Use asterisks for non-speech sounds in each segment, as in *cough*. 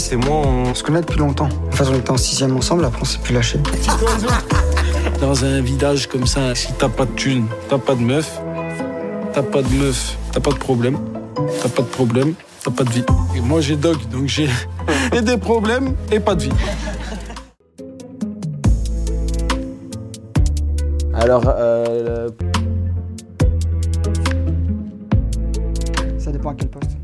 c'est moi, on se connaît depuis longtemps. Enfin, on était en sixième ensemble, après on s'est plus lâché. *laughs* Dans un village comme ça, si t'as pas de thunes, t'as pas de meuf, t'as pas de meuf, t'as pas de problème, t'as pas de problème, t'as pas de vie. Et moi j'ai dog, donc j'ai *laughs* et des problèmes et pas de vie. Alors, euh, ça dépend à quel poste.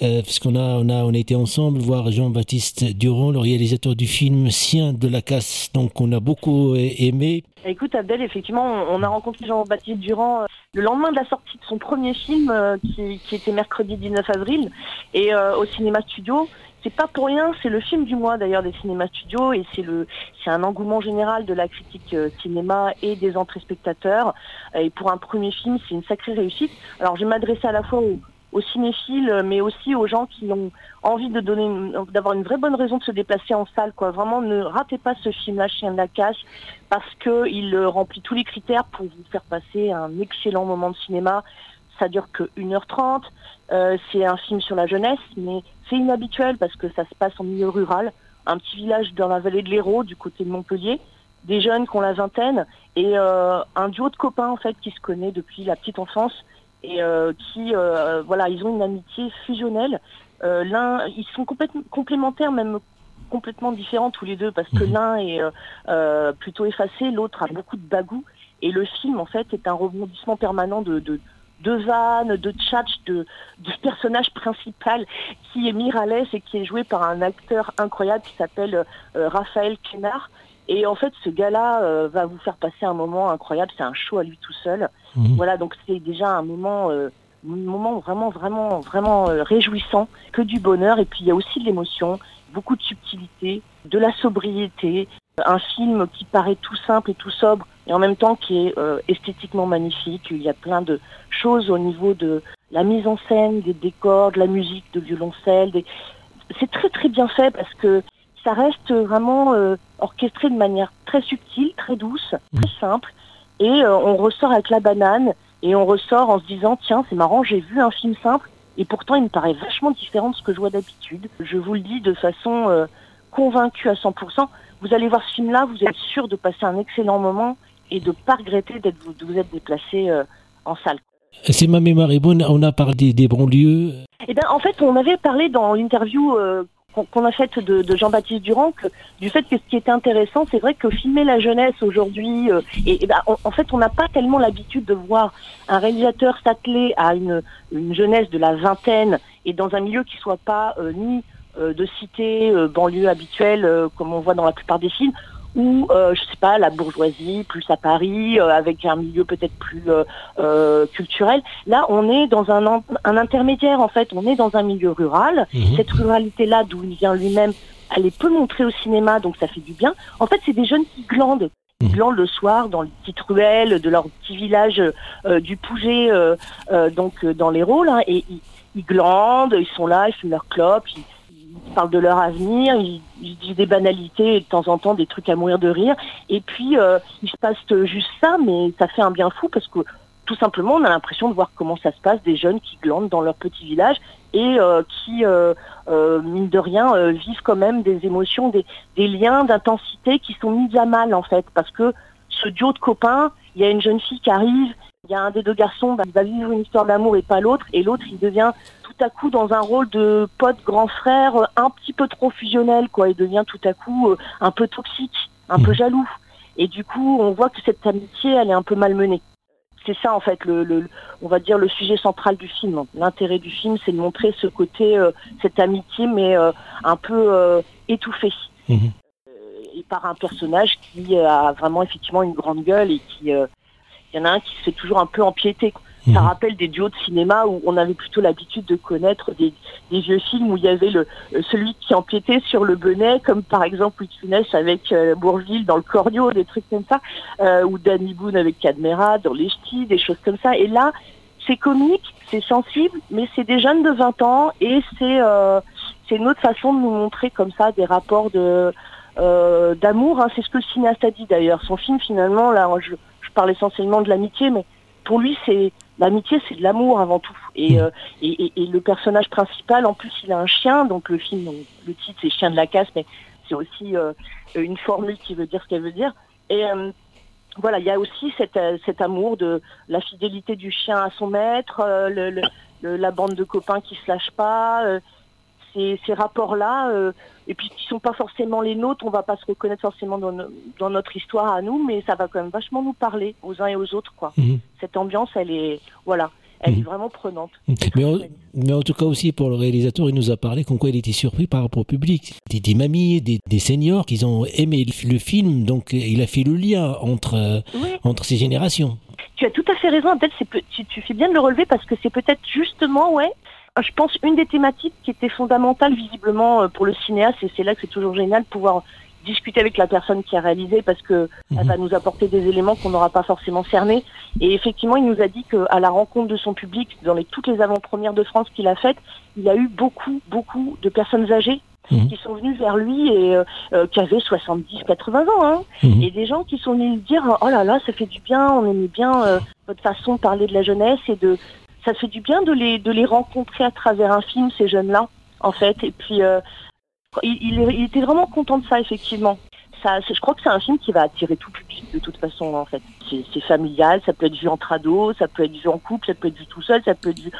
Euh, puisqu'on a, on a, on a été ensemble voir Jean-Baptiste Durand, le réalisateur du film Sien de la casse, donc on a beaucoup euh, aimé. Écoute Abdel, effectivement, on a rencontré Jean-Baptiste Durand euh, le lendemain de la sortie de son premier film, qui, qui, était mercredi 19 avril, et au cinéma studio. C'est pas pour rien, c'est le film du mois d'ailleurs des cinémas studios et c'est le c'est un engouement général de la critique cinéma et des entrées spectateurs. Et pour un premier film, c'est une sacrée réussite. Alors je vais m'adresser à la fois aux, cinéphiles, mais aussi aux gens qui ont envie de donner, d'avoir une vraie bonne raison de se déplacer en salle. Quoi. Vraiment, ne ratez pas ce film-là, Chien de la Cache, parce qu'il remplit tous les critères pour vous faire passer un excellent moment de cinéma. Ça dure que 1h30. Euh, c'est un film sur la jeunesse, mais c'est inhabituel parce que ça se passe en milieu rural, un petit village dans la vallée de l'Hérault, du côté de Montpellier des jeunes qui ont la vingtaine et euh, un duo de copains en fait qui se connaît depuis la petite enfance et euh, qui, voilà, ils ont une amitié fusionnelle. L'un, ils sont complètement complémentaires, même complètement différents tous les deux, parce que mhm. l'un est plutôt effacé, l'autre a beaucoup de bagou. Et le film, en fait, est un rebondissement permanent de, de, de vannes, de tchatch, de, de personnage principal qui est Miralles et qui est joué par un acteur incroyable qui s'appelle Raphaël Kénard. Et en fait, ce gars-là euh, va vous faire passer un moment incroyable. C'est un show à lui tout seul. Mhm. Voilà, donc c'est déjà un moment, euh, moment vraiment, vraiment, vraiment euh, réjouissant, que du bonheur. Et puis il y a aussi de l'émotion, beaucoup de subtilité, de la sobriété. Un film qui paraît tout simple et tout sobre, et en même temps qui est esthétiquement magnifique. Il y a plein de choses au niveau de la mise en scène, des décors, de la musique, de violoncelle. Des... C'est très très bien fait parce que ça reste vraiment euh, orchestré de manière très subtile, très douce, très simple. Et euh, on ressort avec la banane et on ressort en se disant tiens c'est marrant j'ai vu un film simple et pourtant il me paraît vachement différent de ce que je vois d'habitude. Je vous le dis de façon euh, convaincue à 100%. Vous allez voir ce film-là, vous êtes sûr de passer un excellent moment et de pas regretter d'être de vous être déplacé en salle. C'est ma mémoire est bonne, on a parlé des lieux. Eh bien, en fait, on avait parlé dans l'interview qu'on a faite de, Jean-Baptiste Durand, du fait que ce qui était intéressant, c'est vrai que filmer la jeunesse aujourd'hui, euh, et, ben, en fait, on n'a pas tellement l'habitude de voir un réalisateur s'atteler à une, une jeunesse de la vingtaine et dans un milieu qui soit pas euh, ni euh, de cité banlieue habituelle comme on voit dans la plupart des films, ou euh, je sais pas la bourgeoisie plus à Paris euh, avec un milieu peut-être plus euh, euh, culturel. Là on est dans un, un intermédiaire en fait. On est dans un milieu rural. Mhm. cette ruralité là d'où il vient lui-même elle est peu montrée au cinéma donc ça fait du bien. En fait c'est des jeunes qui glandent. Ils mhm. glandent le soir dans les petites ruelles de leur petit village du Pouget donc dans les rôles hein, et ils, ils, glandent ils sont là ils fument leur clope ils, ils parlent de leur avenir, ils, disent des banalités et de temps en temps des trucs à mourir de rire. Et puis, euh, il se passe juste ça, mais ça fait un bien fou parce que tout simplement, on a l'impression de voir comment ça se passe, des jeunes qui glandent dans leur petit village et euh, qui, euh, mine de rien, vivent quand même des émotions, des, des liens d'intensité qui sont mis à mal, en fait, parce que ce duo de copains, il y a une jeune fille qui arrive, il y a un des deux garçons, bah, il va vivre une histoire d'amour et pas l'autre, et l'autre, il devient tout à coup dans un rôle de pote grand frère euh, un petit peu trop fusionnel, quoi. Il devient tout à coup euh, un peu toxique, un peu mmh. jaloux. Et du coup, on voit que cette amitié, elle est un peu malmenée. C'est ça en fait, le, on va dire le sujet central du film. L'intérêt du film, c'est de montrer ce côté, euh, cette amitié, mais un peu étouffée. Mmh. Et par un personnage qui a vraiment effectivement une grande gueule et qui, il y en a un qui se fait toujours un peu empiéter. Ça mhm. rappelle des duos de cinéma où on avait plutôt l'habitude de connaître des, vieux films où il y avait le euh, celui qui empiétait sur le bonnet, comme par exemple Louis avec euh, Bourville dans le Cordio, des trucs comme ça, euh, ou Danny Boone avec Cadmera dans Les Ch'tis, des choses comme ça. Et là, c'est comique, c'est sensible, mais c'est des jeunes de 20 ans et c'est c'est une autre façon de nous montrer comme ça des rapports de euh, d'amour. Hein. C'est ce que le cinéaste a dit d'ailleurs. Son film finalement, là, je parle essentiellement de l'amitié, mais pour lui, c'est l'amitié, c'est de l'amour avant tout. Et, euh, et, et, et, le personnage principal, en plus, il a un chien. Donc le film, le titre, c'est Chien de la casse, mais c'est aussi euh, une formule qui veut dire ce qu'elle veut dire. Et euh, voilà, il y a aussi cet, cet amour de la fidélité du chien à son maître, le, la bande de copains qui se lâche pas, ces, ces rapports-là, euh, et puis qui sont pas forcément les nôtres, on va pas se reconnaître forcément dans, no, dans, notre histoire à nous, mais ça va quand même vachement nous parler aux uns et aux autres, quoi. Mhm. Cette ambiance, elle est, voilà, elle Mhm. est vraiment prenante. Mais en, mais en tout cas aussi pour le réalisateur, il nous a parlé comme quoi il était surpris par rapport au public. Des, des mamies, des, des seniors qui ont aimé le, le film, donc il a fait le lien entre, euh, Oui. entre ces générations. Tu as tout à fait raison. Tu, tu fais bien de le relever parce que c'est peut-être justement, ouais, je pense une des thématiques qui était fondamentale visiblement euh, pour le cinéaste et c'est là que c'est toujours génial de pouvoir discuter avec la personne qui a réalisé parce que elle Mhm. va nous apporter des éléments qu'on n'aura pas forcément cernés. Et effectivement, il nous a dit qu'à la rencontre de son public, dans les, toutes les avant-premières de France qu'il a faites, il y a eu beaucoup, beaucoup de personnes âgées Mhm. qui sont venues vers lui et euh, euh, qui avaient 70, 80 ans. Hein Mhm. et des gens qui sont venus lui dire oh là là ça fait du bien on aimait bien euh, votre façon de parler de la jeunesse et de ça fait du bien de les de les rencontrer à travers un film ces jeunes là en fait. Et puis euh, il, était vraiment content de ça effectivement. Ça je crois que c'est un film qui va attirer tout public de toute façon en fait. C'est familial ça peut être vu entre ados ça peut être vu en couple ça peut être vu tout seul ça peut être vu.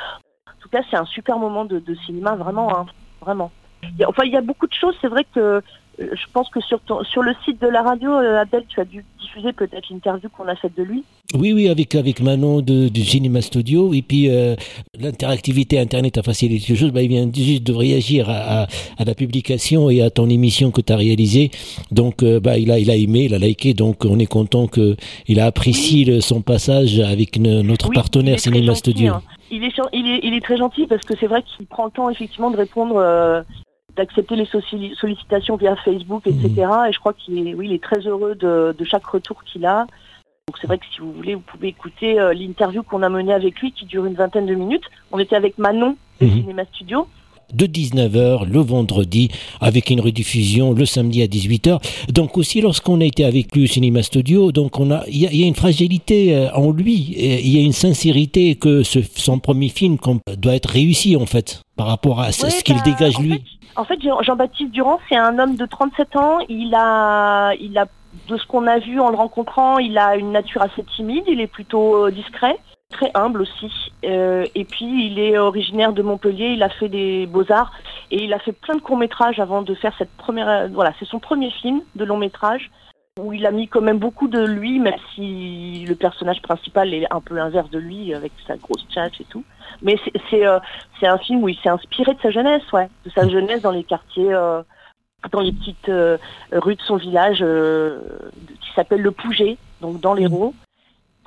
En tout cas c'est un super moment de, cinéma vraiment hein, vraiment. Il y a- enfin il y a beaucoup de choses. C'est vrai que je pense que sur, ton, sur le site de la radio, euh, Abdel, tu as dû diffuser peut-être l'interview qu'on a faite de lui. Oui, oui, avec, avec Manon de, du Cinéma Studio. Et puis, euh, l'interactivité Internet a facilité les choses. Bah, il vient juste de réagir à, à, à la publication et à ton émission que tu as réalisée. Donc, euh, bah, il, a, il a aimé, il a liké. Donc, on est content qu'il a apprécié le- son passage avec ne- notre Oui, partenaire gentil, Studio. hein. Il, est, gen- il, est, il est très gentil parce que c'est vrai qu'il prend le temps effectivement de répondre, euh, d'accepter les sollicitations via Facebook, etc. Mhm. Et je crois qu'il est, oui, il est très heureux de, de chaque retour qu'il a. Donc c'est vrai que si vous voulez, vous pouvez écouter euh, l'interview qu'on a menée avec lui qui dure une vingtaine de minutes. On était avec Manon de Mhm. Cinéma Studio. De 19h le vendredi avec une rediffusion le samedi à 18h. Donc aussi lorsqu'on a été avec lui au cinéma studio, donc on a il y, a- il y a une fragilité euh, en lui, il y a une sincérité que ce, son premier film doit être réussi en fait par rapport à ce, Ouais, ce qu'il bah, dégage en lui. fait- En fait, Jean- Jean-Baptiste Durand, c'est un homme de 37 ans. Il a, il a, de ce qu'on a vu en le rencontrant, il a une nature assez timide. Il est plutôt euh, discret, très humble aussi. Euh, et puis, il est originaire de Montpellier. Il a fait des beaux-arts et il a fait plein de courts-métrages avant de faire cette première. euh, Voilà, c'est son premier film de long-métrage où il a mis quand même beaucoup de lui, même si le personnage principal est un peu l'inverse de lui, avec sa grosse tchatche et tout. Mais c'est- euh, c'est un film où il s'est inspiré de sa jeunesse, ouais, de sa jeunesse dans les quartiers, euh, dans les petites euh, rues de son village, qui s'appelle le Pouget, donc dans l'Hérault.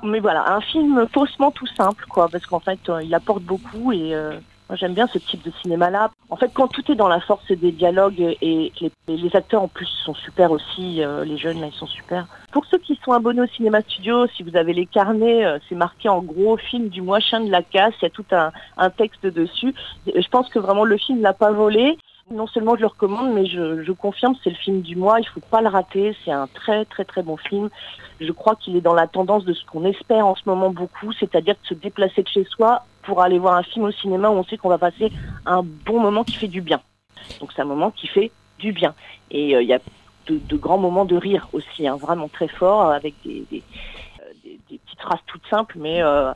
Mais voilà, un film faussement tout simple, quoi, parce qu'en fait, euh, il apporte beaucoup et euh, moi j'aime bien ce type de cinéma-là. En fait, quand tout est dans la force des dialogues et les, les acteurs en plus sont super aussi, euh, les jeunes là ils sont super. Pour ceux qui sont abonnés au cinéma studio, si vous avez les carnets, euh, c'est marqué en gros film du mois chien de la casse, il y a tout un, un texte dessus. Je pense que vraiment le film l'a pas volé. Non seulement je le recommande, mais je, je confirme, c'est le film du mois, il faut pas le rater, c'est un très très très bon film. Je crois qu'il est dans la tendance de ce qu'on espère en ce moment beaucoup, c'est-à-dire de se déplacer de chez soi pour aller voir un film au cinéma où on sait qu'on va passer un bon moment qui fait du bien. Donc c'est un moment qui fait du bien. Et euh, il y a de, de, grands moments de rire aussi, hein, vraiment très forts, avec des, des, euh, des, des, petites phrases toutes simples, mais euh,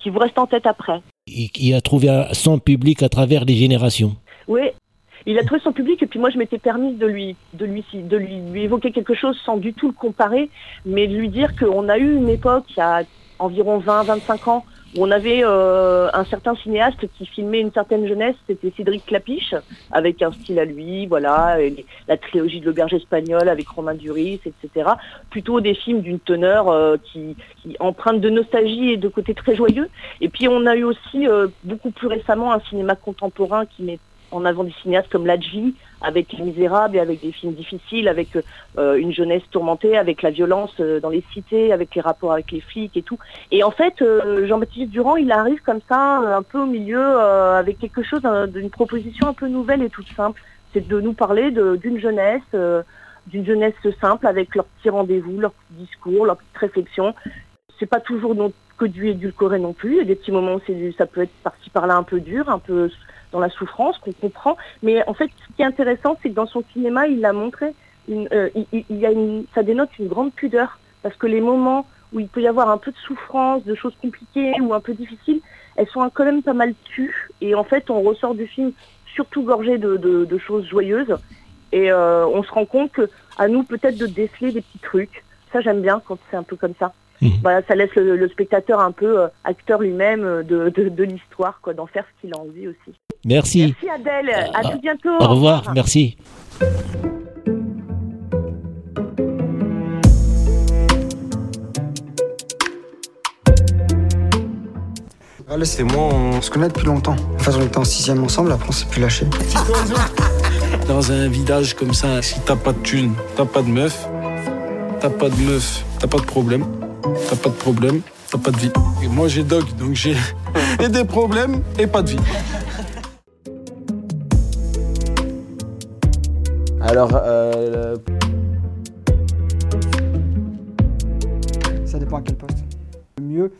qui vous restent en tête après. Il, il a trouvé un, son public à travers les générations. Oui, il a trouvé son public et puis moi je m'étais permise de lui de lui de lui, évoquer quelque chose sans du tout le comparer, mais de lui dire qu'on a eu une époque il y a environ 20-25 ans où on avait euh, un certain cinéaste qui filmait une certaine jeunesse, c'était Cédric Clapiche, avec un style à lui, voilà, la trilogie de l'auberge espagnole avec Romain Duris, etc. Plutôt des films d'une teneur euh, qui, qui emprunte de nostalgie et de côté très joyeux. Et puis on a eu aussi euh, beaucoup plus récemment un cinéma contemporain qui met en avant des cinéastes comme Ladji, avec Les Misérables et avec des films difficiles, avec euh, une jeunesse tourmentée, avec la violence euh, dans les cités, avec les rapports avec les flics et tout. Et en fait, euh, Jean-Baptiste Durand, il arrive comme ça, un peu au milieu, avec quelque chose d'une proposition un peu nouvelle et toute simple. c'est de nous parler d'une jeunesse, d'une jeunesse simple avec leurs petits rendez-vous, leurs petits discours, leurs petites réflexions. C'est pas toujours non- que du édulcoré non plus. Il y a des petits moments où ça peut être par-ci par-là un peu dur, un peu dans la souffrance qu'on comprend. Mais en fait, ce qui est intéressant, c'est que dans son cinéma, il a montré, une, euh, il, y a une, ça dénote une grande pudeur parce que les moments où il peut y avoir un peu de souffrance, de choses compliquées ou un peu difficiles, elles sont quand même pas mal tues. Et en fait, on ressort du film surtout gorgé de, de- de choses joyeuses. Et euh, on se rend compte que à nous peut-être de déceler des petits trucs. Ça, j'aime bien quand c'est un peu comme ça. Mhm. Voilà, ça laisse le, le spectateur un peu euh, acteur lui-même de, de, l'histoire, d'en faire ce qu'il a envie aussi. Merci. Merci Adèle, à tout bientôt. Au revoir. Merci. Allez, C'est moi, on- se connaît depuis longtemps. Enfin, on était en sixième ensemble, après on s'est plus lâché. *laughs* dans un village comme ça, si t'as pas de thune, t'as pas de meuf, t'as pas de meuf, t'as pas de problème, t'as pas de problème, t'as pas de vie. Et moi j'ai dog, donc j'ai *laughs* et des problèmes et pas de vie. Alors, euh, Ça dépend à quel poste. Le mieux,